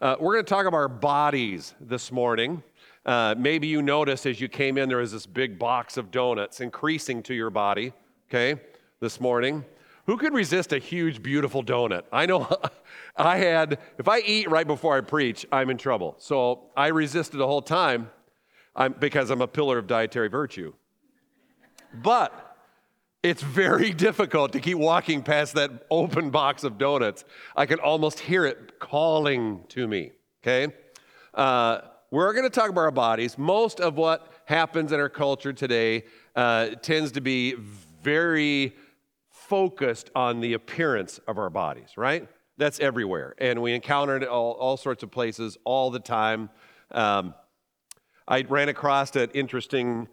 Uh, we're going to talk about our bodies this morning. Uh, maybe you noticed as you came in, there was this big box of donuts increasing to your body, okay, this morning. Who could resist a huge, beautiful donut? I know I had, if I eat right before I preach, I'm in trouble. So I resisted the whole time I'm, because I'm a pillar of dietary virtue. But it's very difficult to keep walking past that open box of donuts. I can almost hear it calling to me, okay? Uh, we're going to talk about our bodies. Most of what happens in our culture today uh, tends to be very focused on the appearance of our bodies, right? That's everywhere. And we encounter it all, all sorts of places all the time. Um, I ran across an interesting,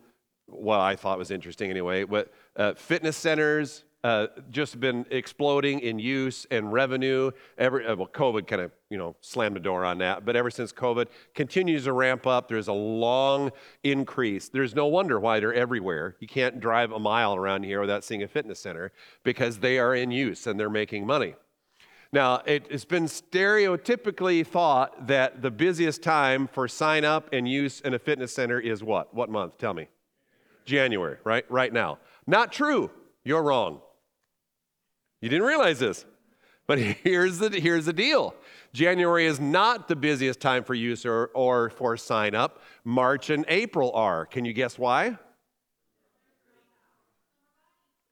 well, I thought was interesting anyway, but uh, fitness centers uh, just been exploding in use and revenue. Every, uh, well, COVID kind of you know slammed the door on that, but ever since COVID continues to ramp up, there's a long increase. There's no wonder why they're everywhere. You can't drive a mile around here without seeing a fitness center because they are in use and they're making money. Now, it, has been stereotypically thought that the busiest time for sign up and use in a fitness center is what? What month? Tell me. January, right? Right now. Not true. You're wrong. You didn't realize this. But here's the, here's the deal January is not the busiest time for use or, or for sign up. March and April are. Can you guess why?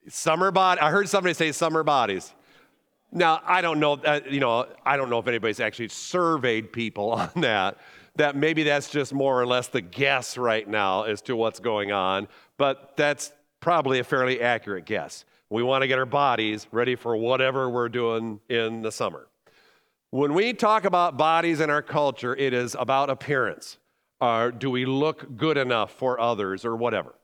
Summer body. I heard somebody say summer bodies. Now, I don't know, uh, you know, I don't know if anybody's actually surveyed people on that. That maybe that's just more or less the guess right now as to what's going on, but that's probably a fairly accurate guess. We want to get our bodies ready for whatever we're doing in the summer. When we talk about bodies in our culture, it is about appearance. Uh, do we look good enough for others or whatever?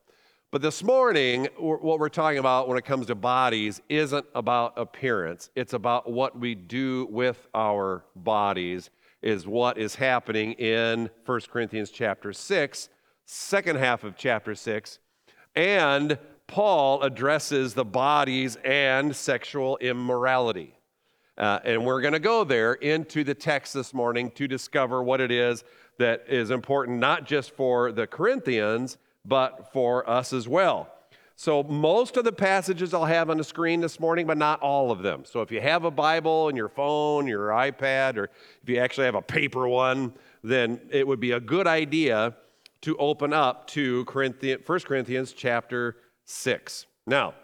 But this morning, what we're talking about when it comes to bodies isn't about appearance. It's about what we do with our bodies, is what is happening in 1 Corinthians chapter 6, second half of chapter 6. And Paul addresses the bodies and sexual immorality. Uh, and we're going to go there into the text this morning to discover what it is that is important, not just for the Corinthians but for us as well. So, most of the passages I'll have on the screen this morning, but not all of them. So, if you have a Bible in your phone, your iPad, or if you actually have a paper one, then it would be a good idea to open up to Corinthians, 1 Corinthians chapter 6. Now,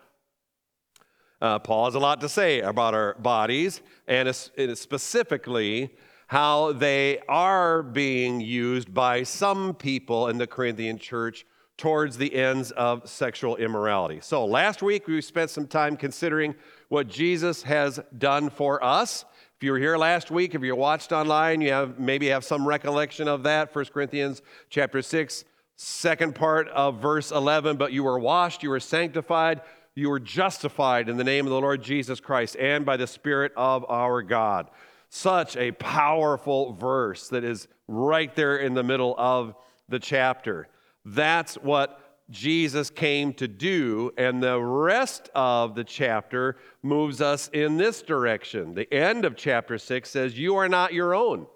uh, Paul has a lot to say about our bodies, and specifically how they are being used by some people in the Corinthian church towards the ends of sexual immorality. So, last week we spent some time considering what Jesus has done for us. If you were here last week, if you watched online, you have maybe have some recollection of that. 1 Corinthians chapter 6, second part of verse 11, but you were washed, you were sanctified, you were justified in the name of the Lord Jesus Christ and by the Spirit of our God. Such a powerful verse that is right there in the middle of the chapter. That's what Jesus came to do, and the rest of the chapter moves us in this direction. The end of chapter 6 says, You are not your own,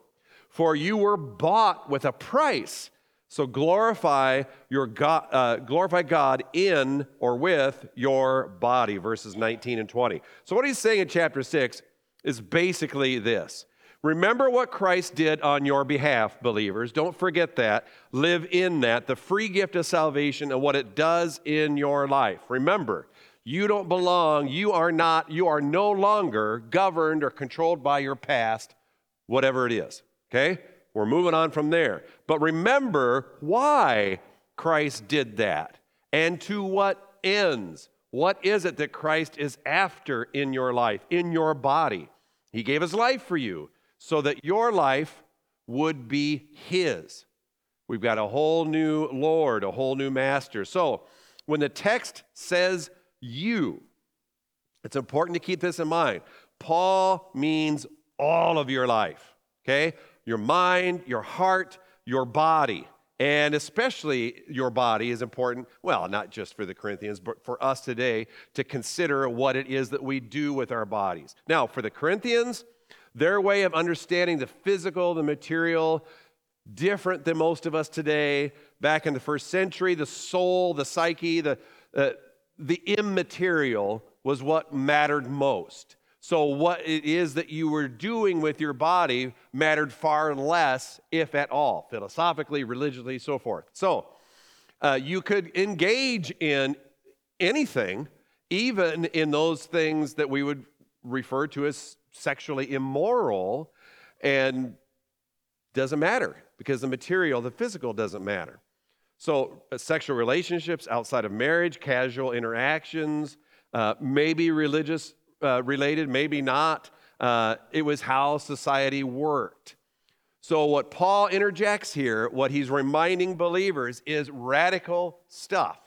for you were bought with a price. So glorify your God, uh, glorify God in or with your body, verses 19 and 20. So what he's saying in chapter 6 is basically this Remember what Christ did on your behalf, believers. Don't forget that. Live in that, the free gift of salvation and what it does in your life. Remember, you don't belong, you are not, you are no longer governed or controlled by your past, whatever it is. Okay? We're moving on from there. But remember why Christ did that and to what ends. What is it that Christ is after in your life, in your body? He gave his life for you so that your life would be His. We've got a whole new Lord, a whole new Master. So when the text says you, it's important to keep this in mind. Paul means all of your life, okay? Your mind, your heart, your body. And especially your body is important, well, not just for the Corinthians, but for us today to consider what it is that we do with our bodies. Now, for the Corinthians, Their way of understanding the physical, the material, different than most of us today. Back in the first century, the soul, the psyche, the, uh, the immaterial was what mattered most. So, what it is that you were doing with your body mattered far less, if at all, philosophically, religiously, so forth. So, uh, you could engage in anything, even in those things that we would refer to as sexually immoral, and doesn't matter because the material, the physical, doesn't matter. So, uh, sexual relationships outside of marriage, casual interactions, uh, maybe religious uh, related, maybe not. Uh, it was how society worked. So, what Paul interjects here, what he's reminding believers, is radical stuff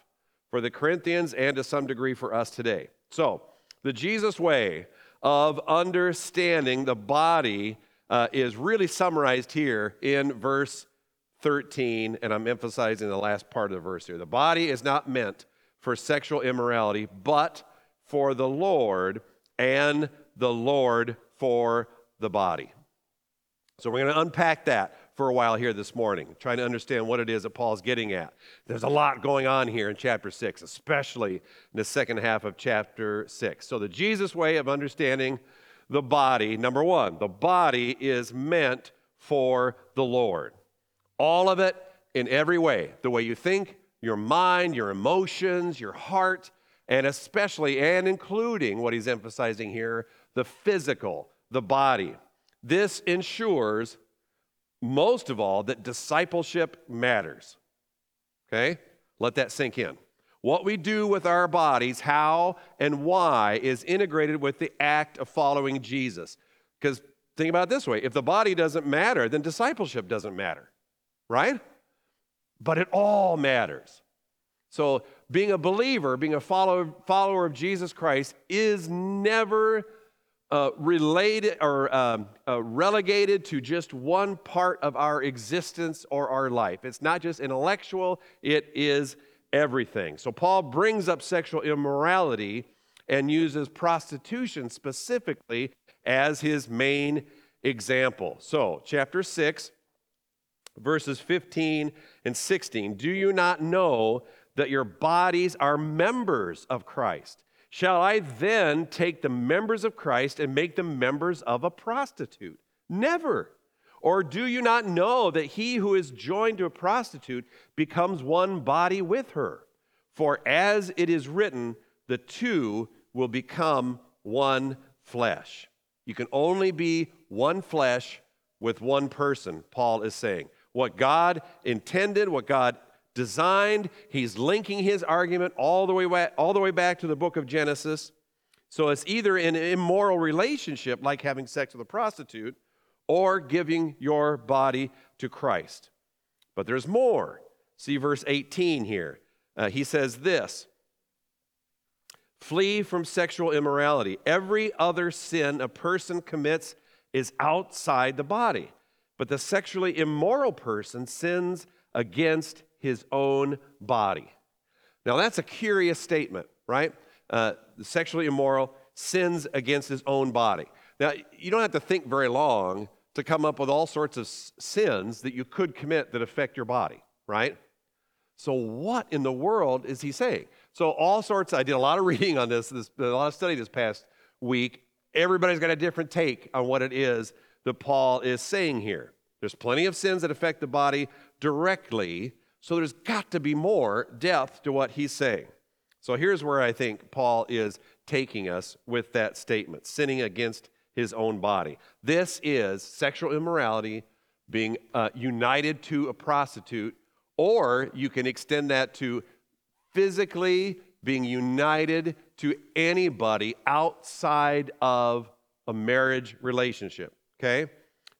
for the Corinthians and to some degree for us today. So, the Jesus way of understanding the body uh, is really summarized here in verse 13, and I'm emphasizing the last part of the verse here. The body is not meant for sexual immorality, but for the Lord and the Lord for the body. So we're going to unpack that for a while here this morning, trying to understand what it is that Paul's getting at. There's a lot going on here in chapter 6, especially in the second half of chapter 6. So, the Jesus way of understanding the body number one, the body is meant for the Lord. All of it in every way the way you think, your mind, your emotions, your heart, and especially and including what he's emphasizing here the physical, the body. This ensures, most of all, that discipleship matters. Okay? Let that sink in. What we do with our bodies, how and why, is integrated with the act of following Jesus. Because think about this way if the body doesn't matter, then discipleship doesn't matter, right? But it all matters. So being a believer, being a follower, follower of Jesus Christ, is never uh, related or um, uh, relegated to just one part of our existence or our life. It's not just intellectual, it is everything. So Paul brings up sexual immorality and uses prostitution specifically as his main example. So, chapter 6, verses 15 and 16. Do you not know that your bodies are members of Christ. Shall I then take the members of Christ and make them members of a prostitute? Never. Or do you not know that he who is joined to a prostitute becomes one body with her? For as it is written, the two will become one flesh. You can only be one flesh with one person, Paul is saying. What God intended, what God designed. He's linking his argument all the way back, all the way back to the book of Genesis. So it's either an immoral relationship, like having sex with a prostitute, or giving your body to Christ. But there's more. See verse 18 here. Uh, he says this Flee from sexual immorality. Every other sin a person commits is outside the body, but the sexually immoral person sins against his own body. Now, that's a curious statement, right? Uh, the sexually immoral sins against his own body. Now, you don't have to think very long to come up with all sorts of sins that you could commit that affect your body, right? So, what in the world is he saying? So, all sorts, I did a lot of reading on this, this a lot of study this past week. Everybody's got a different take on what it is that Paul is saying here. There's plenty of sins that affect the body directly, so there's got to be more depth to what he's saying. So here's where I think Paul is taking us with that statement sinning against his own body. This is sexual immorality being uh, united to a prostitute, or you can extend that to physically being united to anybody outside of a marriage relationship. Okay?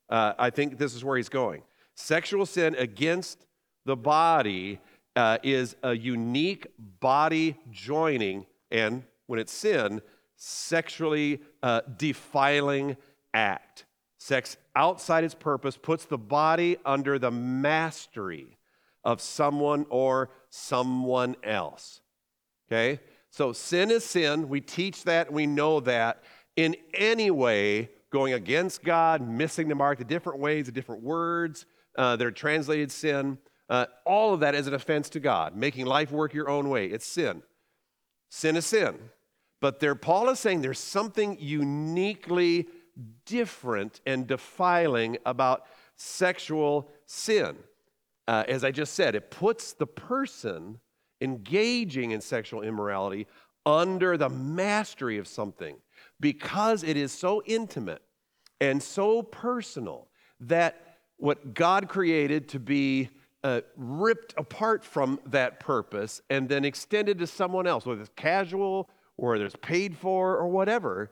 Uh, I think this is where he's going. Sexual sin against the body uh, is a unique body joining, and when it's sin, sexually uh, defiling act. Sex outside its purpose puts the body under the mastery of someone or someone else. Okay? So sin is sin. We teach that, we know that. In any way, going against God, missing the mark, the different ways, the different words uh, that are translated sin. Uh, all of that is an offense to God, making life work your own way. It's sin. Sin is sin. But there, Paul is saying there's something uniquely different and defiling about sexual sin. Uh, as I just said, it puts the person engaging in sexual immorality under the mastery of something because it is so intimate and so personal that what God created to be uh, ripped apart from that purpose and then extended to someone else, whether it's casual or whether it's paid for or whatever,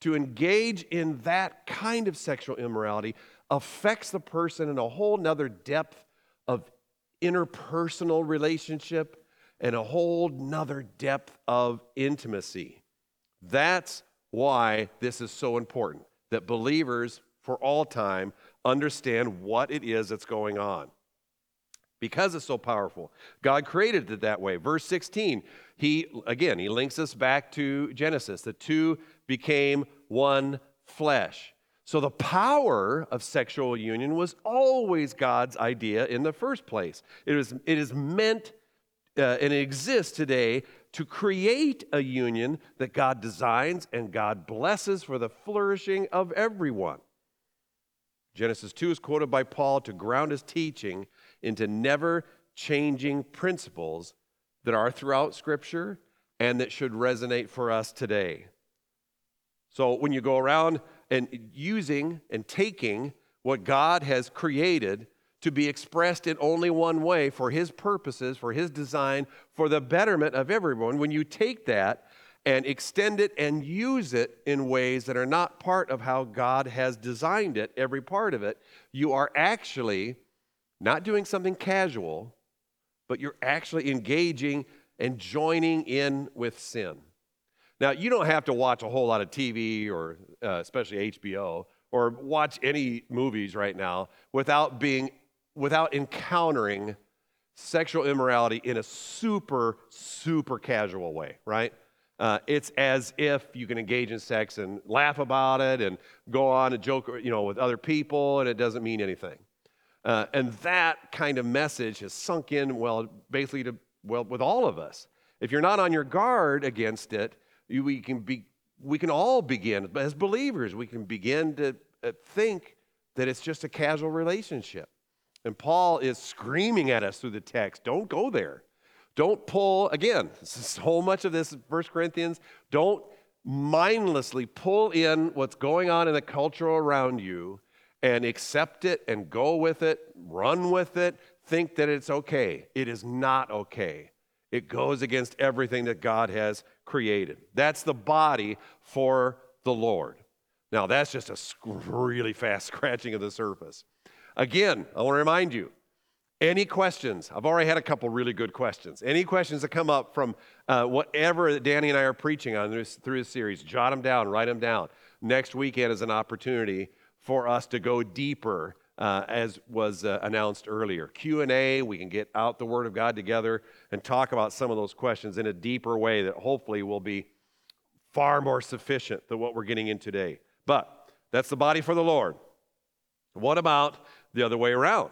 to engage in that kind of sexual immorality affects the person in a whole nother depth of interpersonal relationship and a whole nother depth of intimacy. That's why this is so important that believers for all time understand what it is that's going on. Because it's so powerful. God created it that way. Verse 16, he again, he links us back to Genesis. The two became one flesh. So the power of sexual union was always God's idea in the first place. It is, it is meant uh, and it exists today to create a union that God designs and God blesses for the flourishing of everyone. Genesis 2 is quoted by Paul to ground his teaching into never changing principles that are throughout Scripture and that should resonate for us today. So when you go around and using and taking what God has created to be expressed in only one way for His purposes, for His design, for the betterment of everyone, when you take that and extend it and use it in ways that are not part of how God has designed it, every part of it, you are actually not doing something casual, but you're actually engaging and joining in with sin. Now, you don't have to watch a whole lot of TV or uh, especially HBO or watch any movies right now without being without encountering sexual immorality in a super super casual way, right? Uh, it's as if you can engage in sex and laugh about it and go on and joke, you know, with other people, and it doesn't mean anything. Uh, and that kind of message has sunk in, well, basically to well with all of us. If you're not on your guard against it, you, we can be, we can all begin as believers. We can begin to uh, think that it's just a casual relationship. And Paul is screaming at us through the text don't go there. Don't pull, again, so much of this, 1 Corinthians, don't mindlessly pull in what's going on in the culture around you and accept it and go with it, run with it, think that it's okay. It is not okay. It goes against everything that God has created. That's the body for the Lord. Now, that's just a really fast scratching of the surface. Again, I want to remind you any questions? I've already had a couple really good questions. Any questions that come up from uh, whatever that Danny and I are preaching on this, through this series, jot them down, write them down. Next weekend is an opportunity for us to go deeper, uh, as was uh, announced earlier. Q and A. We can get out the Word of God together and talk about some of those questions in a deeper way that hopefully will be far more sufficient than what we're getting in today. But that's the body for the Lord. What about the other way around?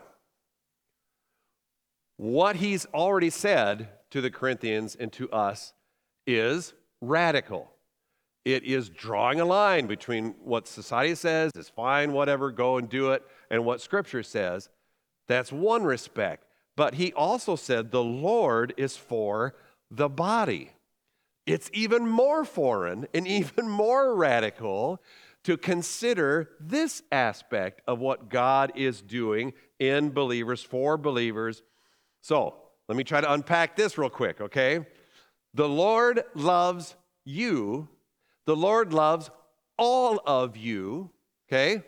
What he's already said to the Corinthians and to us is radical. It is drawing a line between what society says is fine, whatever, go and do it, and what Scripture says. That's one respect. But he also said the Lord is for the body. It's even more foreign and even more radical to consider this aspect of what God is doing in believers, for believers. So let me try to unpack this real quick, okay? The Lord loves you, the Lord loves all of you, okay?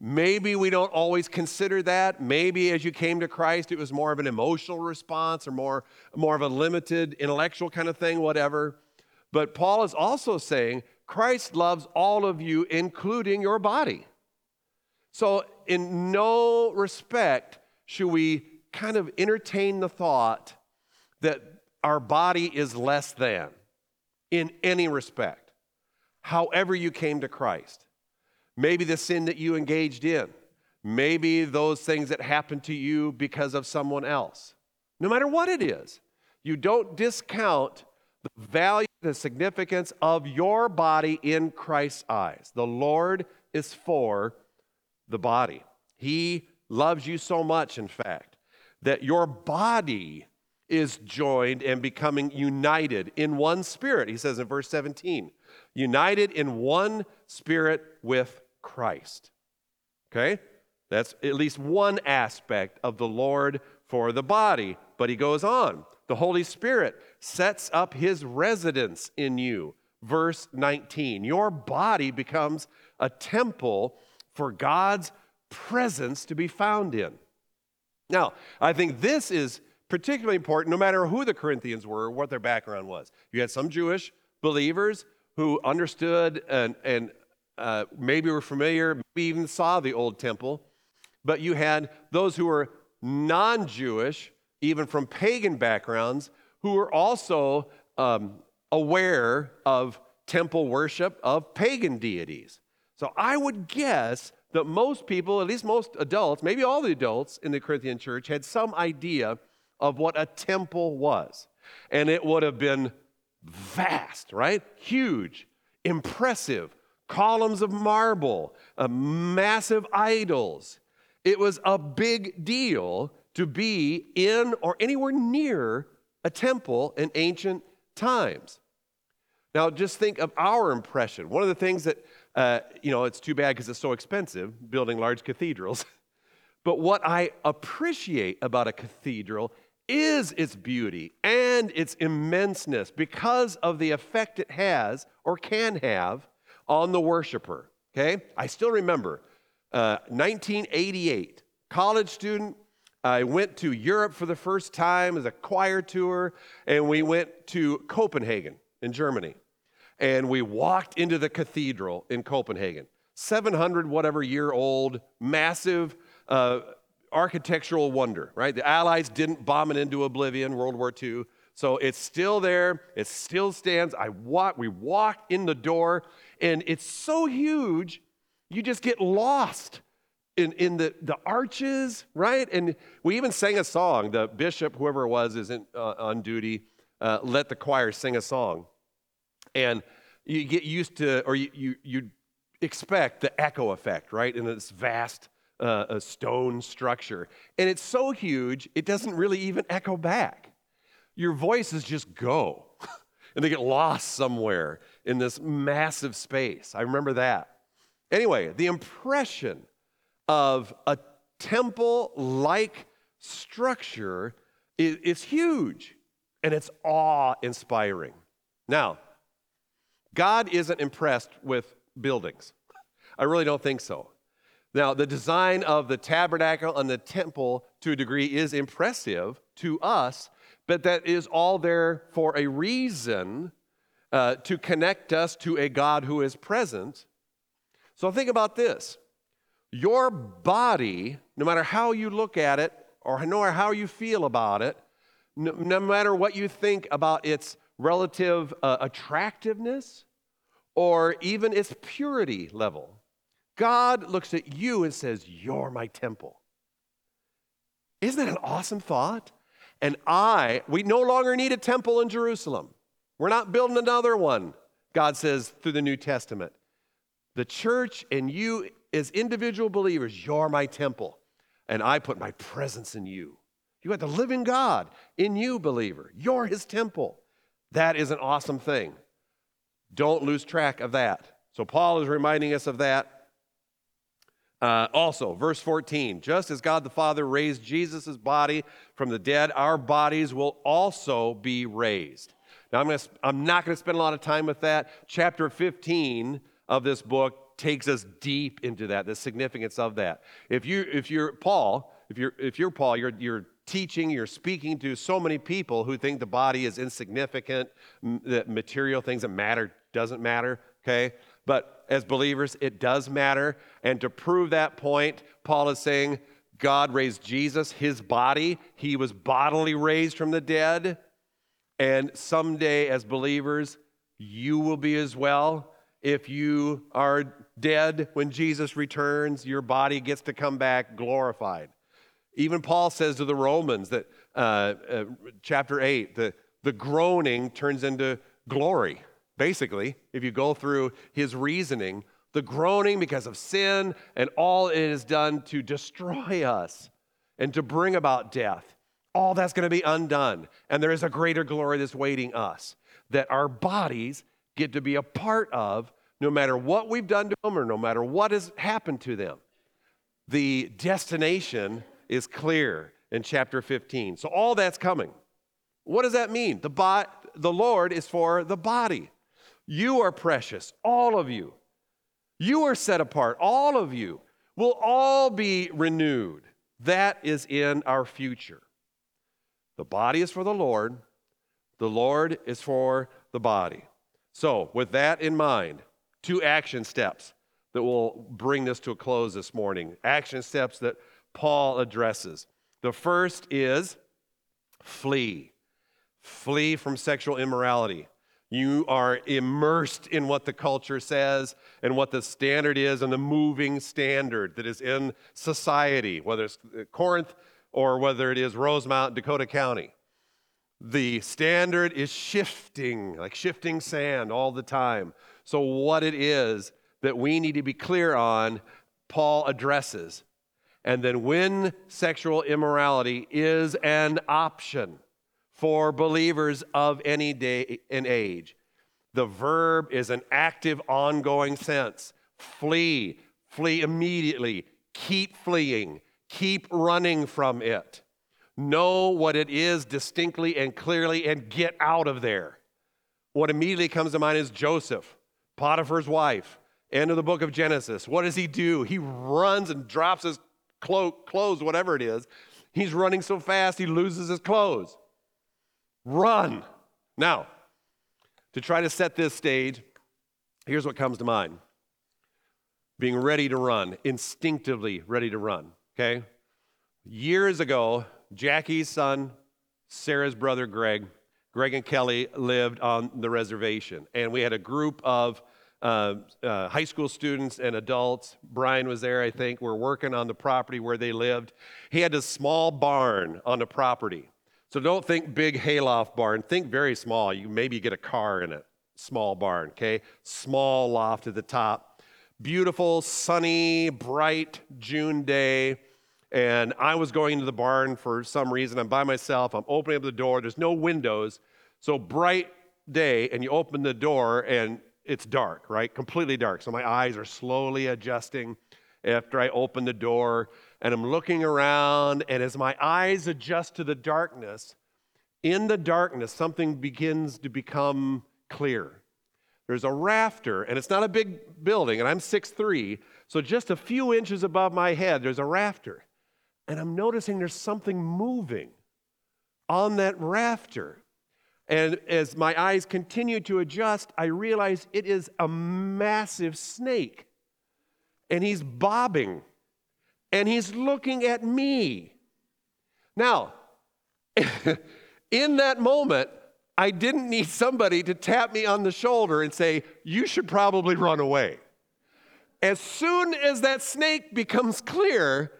Maybe we don't always consider that. Maybe as you came to Christ, it was more of an emotional response or more, more of a limited intellectual kind of thing, whatever. But Paul is also saying Christ loves all of you, including your body. So, in no respect should we kind of entertain the thought that our body is less than in any respect, however, you came to Christ. maybe the sin that you engaged in, maybe those things that happened to you because of someone else. No matter what it is, you don't discount the value, the significance of your body in Christ's eyes. The Lord is for the body. He loves you so much, in fact, that your body is joined and becoming united in one spirit. He says in verse 17, united in one spirit with Christ. Okay? That's at least one aspect of the Lord for the body. But he goes on the Holy Spirit sets up his residence in you. Verse 19, your body becomes a temple for God's presence to be found in. Now, I think this is particularly important no matter who the Corinthians were or what their background was. You had some Jewish believers who understood and, and uh, maybe were familiar, maybe even saw the old temple, but you had those who were non Jewish, even from pagan backgrounds, who were also um, aware of temple worship of pagan deities. So I would guess that most people, at least most adults, maybe all the adults in the Corinthian church, had some idea of what a temple was. And it would have been vast, right? Huge, impressive, columns of marble, uh, massive idols. It was a big deal to be in or anywhere near a temple in ancient times. Now, just think of our impression. One of the things that uh, you know, it's too bad because it's so expensive building large cathedrals. but what I appreciate about a cathedral is its beauty and its immenseness because of the effect it has or can have on the worshiper. Okay? I still remember uh, 1988, college student. I went to Europe for the first time as a choir tour, and we went to Copenhagen in Germany and we walked into the cathedral in Copenhagen. 700 whatever year old, massive uh, architectural wonder, right? The Allies didn't bomb it into oblivion, World War II. So it's still there, it still stands. I walk, we walk in the door, and it's so huge, you just get lost in, in the, the arches, right? And we even sang a song. The bishop, whoever it was, is uh, on duty, uh, let the choir sing a song. And you get used to, or you, you, you expect the echo effect, right? In this vast uh, stone structure. And it's so huge, it doesn't really even echo back. Your voices just go and they get lost somewhere in this massive space. I remember that. Anyway, the impression of a temple like structure is, huge and it's awe inspiring. Now, God isn't impressed with buildings. I really don't think so. Now, the design of the tabernacle and the temple to a degree is impressive to us, but that is all there for a reason uh, to connect us to a God who is present. So think about this your body, no matter how you look at it or no matter how you feel about it, no, no matter what you think about its relative uh, attractiveness or even its purity level. God looks at you and says, You're my temple. Isn't that an awesome thought? And I, we no longer need a temple in Jerusalem. We're not building another one, God says through the New Testament. The church and you, as individual believers, you're my temple, and I put my presence in you. You got the living God in you, believer. You're his temple. That is an awesome thing. Don't lose track of that. So, Paul is reminding us of that. Uh, also, verse 14 just as God the Father raised Jesus' body from the dead, our bodies will also be raised. Now, I'm, gonna, I'm not going to spend a lot of time with that. Chapter 15 of this book takes us deep into that, the significance of that. If, you, if you're Paul, if you're, if you're Paul, you're, you're teaching, you're speaking to so many people who think the body is insignificant, that material things that matter doesn't matter, okay? But as believers, it does matter. And to prove that point, Paul is saying God raised Jesus, his body. He was bodily raised from the dead. And someday, as believers, you will be as well if you are dead when Jesus returns, your body gets to come back glorified. Even Paul says to the Romans that uh, uh, chapter 8, the, the groaning turns into glory. Basically, if you go through his reasoning, the groaning because of sin and all it has done to destroy us and to bring about death, all that's going to be undone. And there is a greater glory that's waiting us that our bodies get to be a part of no matter what we've done to them or no matter what has happened to them. The destination is clear in chapter 15. So all that's coming. What does that mean? The, bo- the Lord is for the body. You are precious, all of you. You are set apart, all of you will all be renewed. That is in our future. The body is for the Lord, the Lord is for the body. So, with that in mind, two action steps that will bring this to a close this morning. Action steps that Paul addresses. The first is flee. Flee from sexual immorality. You are immersed in what the culture says and what the standard is and the moving standard that is in society, whether it's Corinth or whether it is Rosemount, Dakota County. The standard is shifting, like shifting sand all the time. So, what it is that we need to be clear on, Paul addresses. And then, when sexual immorality is an option, for believers of any day and age. The verb is an active, ongoing sense. Flee, flee immediately, keep fleeing, keep running from it. Know what it is distinctly and clearly and get out of there. What immediately comes to mind is Joseph, Potiphar's wife, end of the book of Genesis. What does he do? He runs and drops his cloak, clothes, whatever it is. He's running so fast he loses his clothes. Run. Now, to try to set this stage, here's what comes to mind being ready to run, instinctively ready to run, okay? Years ago, Jackie's son, Sarah's brother Greg, Greg and Kelly lived on the reservation, and we had a group of uh, uh, high school students and adults. Brian was there, I think. We're working on the property where they lived. He had a small barn on the property. So don't think big hayloft barn. Think very small. You maybe get a car in it. Small barn, okay? Small loft at the top. Beautiful, sunny, bright June day. And I was going into the barn for some reason. I'm by myself. I'm opening up the door. There's no windows. So bright day, and you open the door, and it's dark, right? Completely dark. So my eyes are slowly adjusting after I open the door and I'm looking around, and as my eyes adjust to the darkness, in the darkness, something begins to become clear. There's a rafter, and it's not a big building, and I'm 6'3, so just a few inches above my head, there's a rafter. And I'm noticing there's something moving on that rafter. And as my eyes continue to adjust, I realize it is a massive snake. And he's bobbing and he's looking at me. Now, in that moment, I didn't need somebody to tap me on the shoulder and say, You should probably run away. As soon as that snake becomes clear,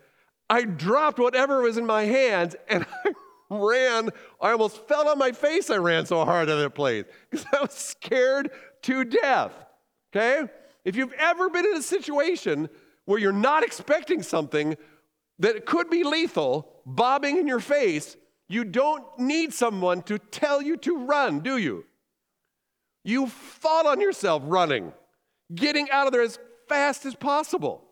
I dropped whatever was in my hands and I ran. I almost fell on my face. I ran so hard at that place because I was scared to death. Okay? If you've ever been in a situation where you're not expecting something that could be lethal bobbing in your face, you don't need someone to tell you to run, do you? You fall on yourself running, getting out of there as fast as possible.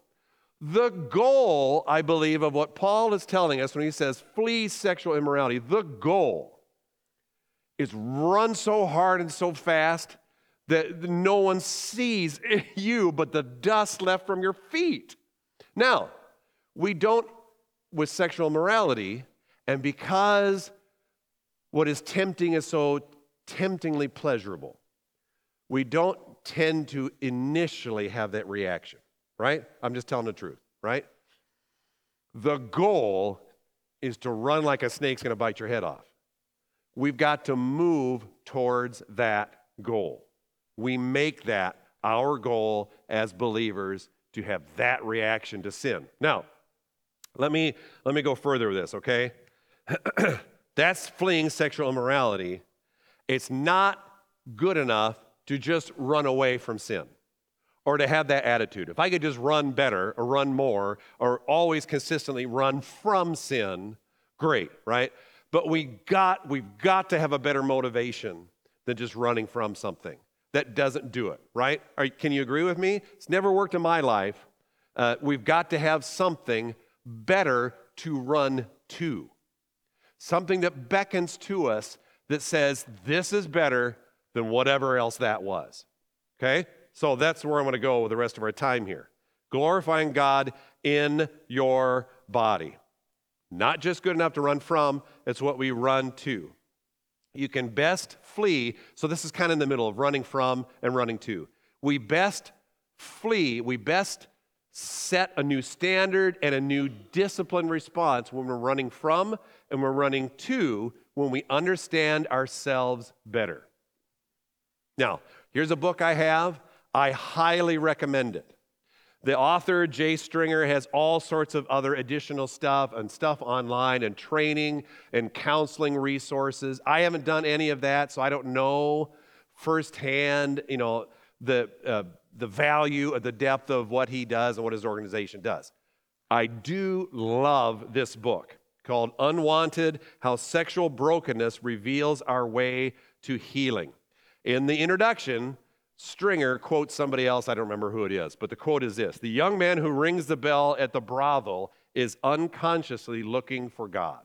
The goal, I believe, of what Paul is telling us when he says flee sexual immorality, the goal is run so hard and so fast that no one sees you but the dust left from your feet. Now, we don't with sexual morality, and because what is tempting is so temptingly pleasurable, we don't tend to initially have that reaction, right? I'm just telling the truth, right? The goal is to run like a snake's gonna bite your head off. We've got to move towards that goal we make that our goal as believers to have that reaction to sin. Now, let me let me go further with this, okay? That's fleeing sexual immorality. It's not good enough to just run away from sin or to have that attitude. If I could just run better or run more or always consistently run from sin, great, right? But we got we've got to have a better motivation than just running from something that doesn't do it, right? Are, can you agree with me? It's never worked in my life. Uh, we've got to have something better to run to, something that beckons to us that says, this is better than whatever else that was. Okay? So that's where I'm going to go with the rest of our time here. Glorifying God in your body. Not just good enough to run from, it's what we run to. You can best flee. So this is kind of in the middle of running from and running to. We best flee, we best set a new standard and a new discipline response when we're running from and we're running to when we understand ourselves better. Now, here's a book I have. I highly recommend it. The author, Jay Stringer, has all sorts of other additional stuff and stuff online and training and counseling resources. I haven't done any of that, so I don't know firsthand, you know, the, uh, the value of the depth of what he does and what his organization does. I do love this book called Unwanted How Sexual Brokenness Reveals Our Way to Healing. In the introduction, Stringer quotes somebody else, I don't remember who it is, but the quote is this The young man who rings the bell at the brothel is unconsciously looking for God.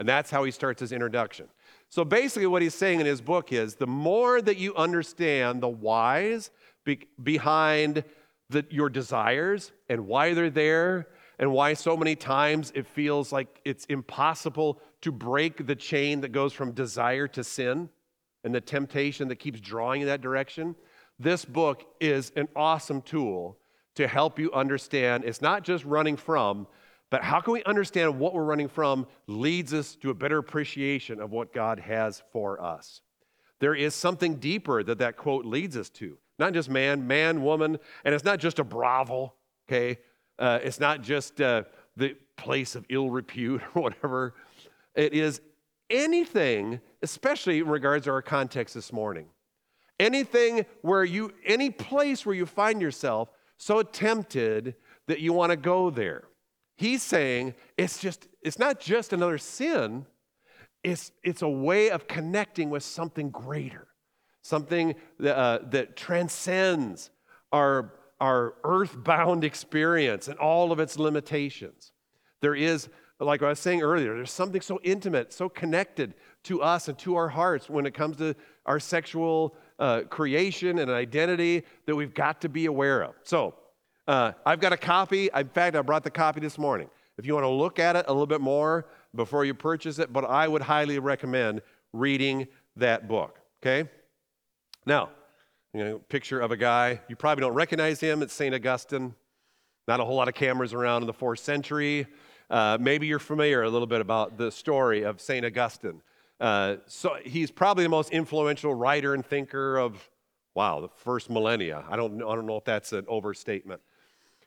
And that's how he starts his introduction. So basically, what he's saying in his book is the more that you understand the whys be- behind the, your desires and why they're there, and why so many times it feels like it's impossible to break the chain that goes from desire to sin and the temptation that keeps drawing in that direction, this book is an awesome tool to help you understand it's not just running from, but how can we understand what we're running from leads us to a better appreciation of what God has for us. There is something deeper that that quote leads us to. Not just man, man, woman, and it's not just a brothel, okay? Uh, it's not just uh, the place of ill repute or whatever. It is anything, especially in regards to our context this morning, anything where you, any place where you find yourself so tempted that you want to go there. He's saying it's just, it's not just another sin, it's, it's a way of connecting with something greater, something that, uh, that transcends our, our earthbound experience and all of its limitations. There is like I was saying earlier, there's something so intimate, so connected to us and to our hearts when it comes to our sexual uh, creation and identity that we've got to be aware of. So, uh, I've got a copy. In fact, I brought the copy this morning. If you want to look at it a little bit more before you purchase it, but I would highly recommend reading that book. Okay? Now, you know, picture of a guy. You probably don't recognize him. It's St. Augustine. Not a whole lot of cameras around in the fourth century. Uh, maybe you're familiar a little bit about the story of St. Augustine. Uh, so he's probably the most influential writer and thinker of, wow, the first millennia. I don't, I don't know if that's an overstatement.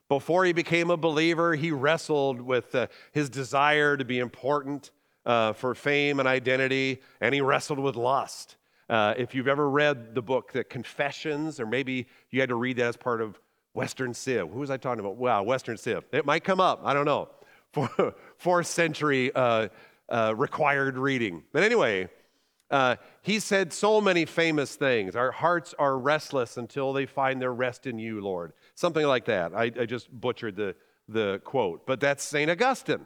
Before he became a believer, he wrestled with uh, his desire to be important uh, for fame and identity, and he wrestled with lust. Uh, if you've ever read the book, The Confessions, or maybe you had to read that as part of Western Civ. Who was I talking about? Wow, Western Civ. It might come up. I don't know fourth century uh, uh, required reading. But anyway, uh, he said so many famous things. Our hearts are restless until they find their rest in you, Lord. Something like that. I, I just butchered the, the quote, but that's St. Augustine.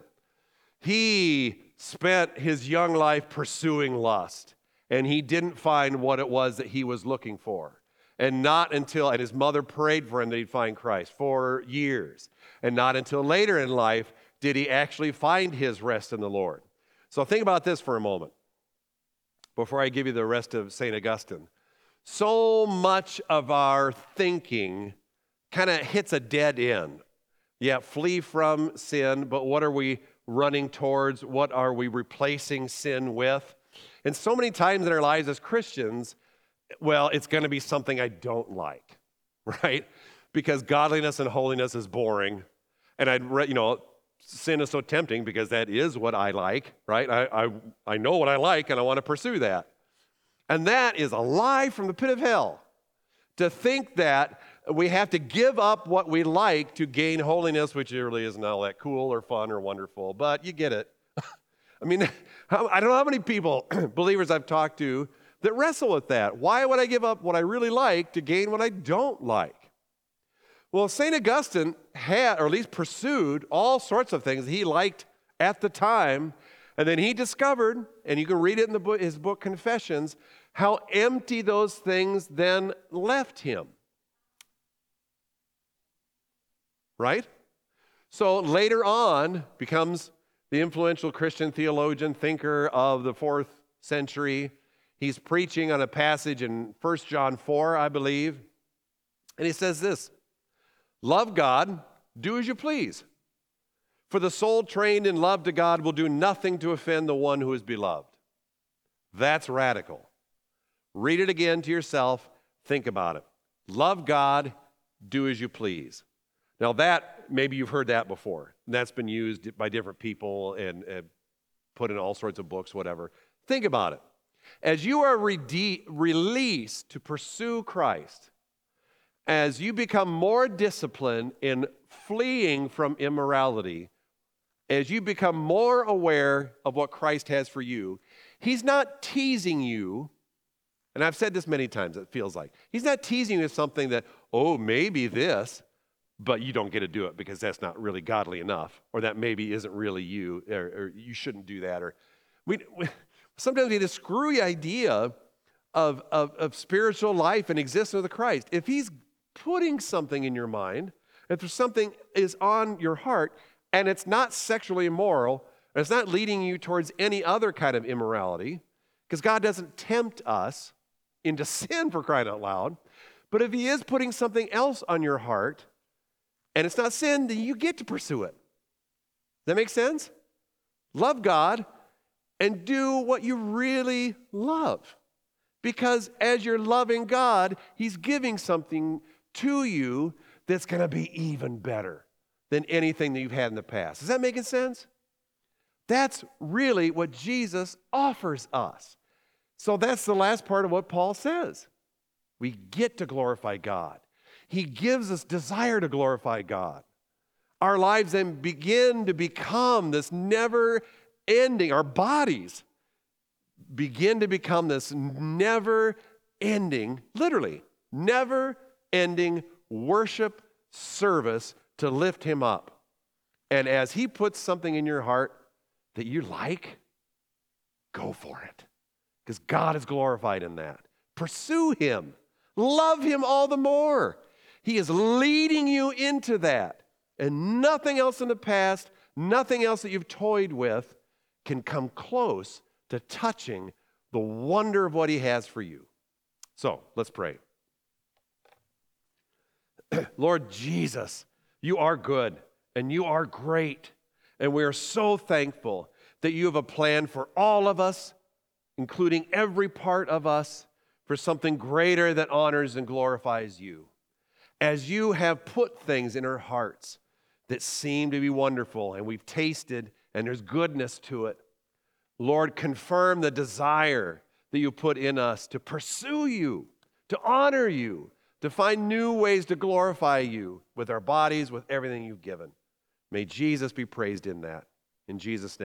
He spent his young life pursuing lust, and he didn't find what it was that he was looking for. And not until, and his mother prayed for him that he'd find Christ for years. And not until later in life did he actually find his rest in the Lord. So think about this for a moment before I give you the rest of St. Augustine. So much of our thinking kind of hits a dead end. Yeah, flee from sin, but what are we running towards? What are we replacing sin with? And so many times in our lives as Christians, well, it's going to be something I don't like, right? Because godliness and holiness is boring. And I'd, you know, sin is so tempting because that is what I like, right? I, I, I know what I like and I want to pursue that. And that is a lie from the pit of hell to think that we have to give up what we like to gain holiness, which really isn't all that cool or fun or wonderful, but you get it. I mean, I don't know how many people, believers I've talked to, that wrestle with that. Why would I give up what I really like to gain what I don't like? Well, St. Augustine had, or at least pursued, all sorts of things he liked at the time. And then he discovered, and you can read it in book, his book Confessions, how empty those things then left him. Right? So later on becomes the influential Christian theologian, thinker of the fourth century. He's preaching on a passage in 1 John 4, I believe. And he says this Love God, do as you please. For the soul trained in love to God will do nothing to offend the one who is beloved. That's radical. Read it again to yourself. Think about it. Love God, do as you please. Now, that, maybe you've heard that before. That's been used by different people and, and put in all sorts of books, whatever. Think about it. As you are rede- released to pursue Christ, as you become more disciplined in fleeing from immorality, as you become more aware of what Christ has for you, He's not teasing you. And I've said this many times, it feels like. He's not teasing you with something that, oh, maybe this, but you don't get to do it because that's not really godly enough, or that maybe isn't really you, or, or you shouldn't do that. Or we, we sometimes we have this screwy idea of, of, of spiritual life and existence of Christ. If He's putting something in your mind, if something is on your heart and it's not sexually immoral, it's not leading you towards any other kind of immorality, because God doesn't tempt us into sin for crying out loud. But if He is putting something else on your heart and it's not sin, then you get to pursue it. That makes sense? Love God and do what you really love. Because as you're loving God, He's giving something to you that's going to be even better than anything that you've had in the past. Is that making sense? That's really what Jesus offers us. So that's the last part of what Paul says. We get to glorify God. He gives us desire to glorify God. Our lives then begin to become this never ending, our bodies begin to become this never ending, literally, never ending worship service to lift Him up. And as He puts something in your heart that you like, go for it. Because God is glorified in that. Pursue Him, love Him all the more. He is leading you into that. And nothing else in the past, nothing else that you've toyed with can come close to touching the wonder of what He has for you. So let's pray. Lord Jesus, you are good and you are great. And we are so thankful that you have a plan for all of us, including every part of us, for something greater that honors and glorifies you. As you have put things in our hearts that seem to be wonderful, and we've tasted, and there's goodness to it, Lord, confirm the desire that you put in us to pursue you, to honor you, to find new ways to glorify you with our bodies, with everything you've given. May Jesus be praised in that. In Jesus' name.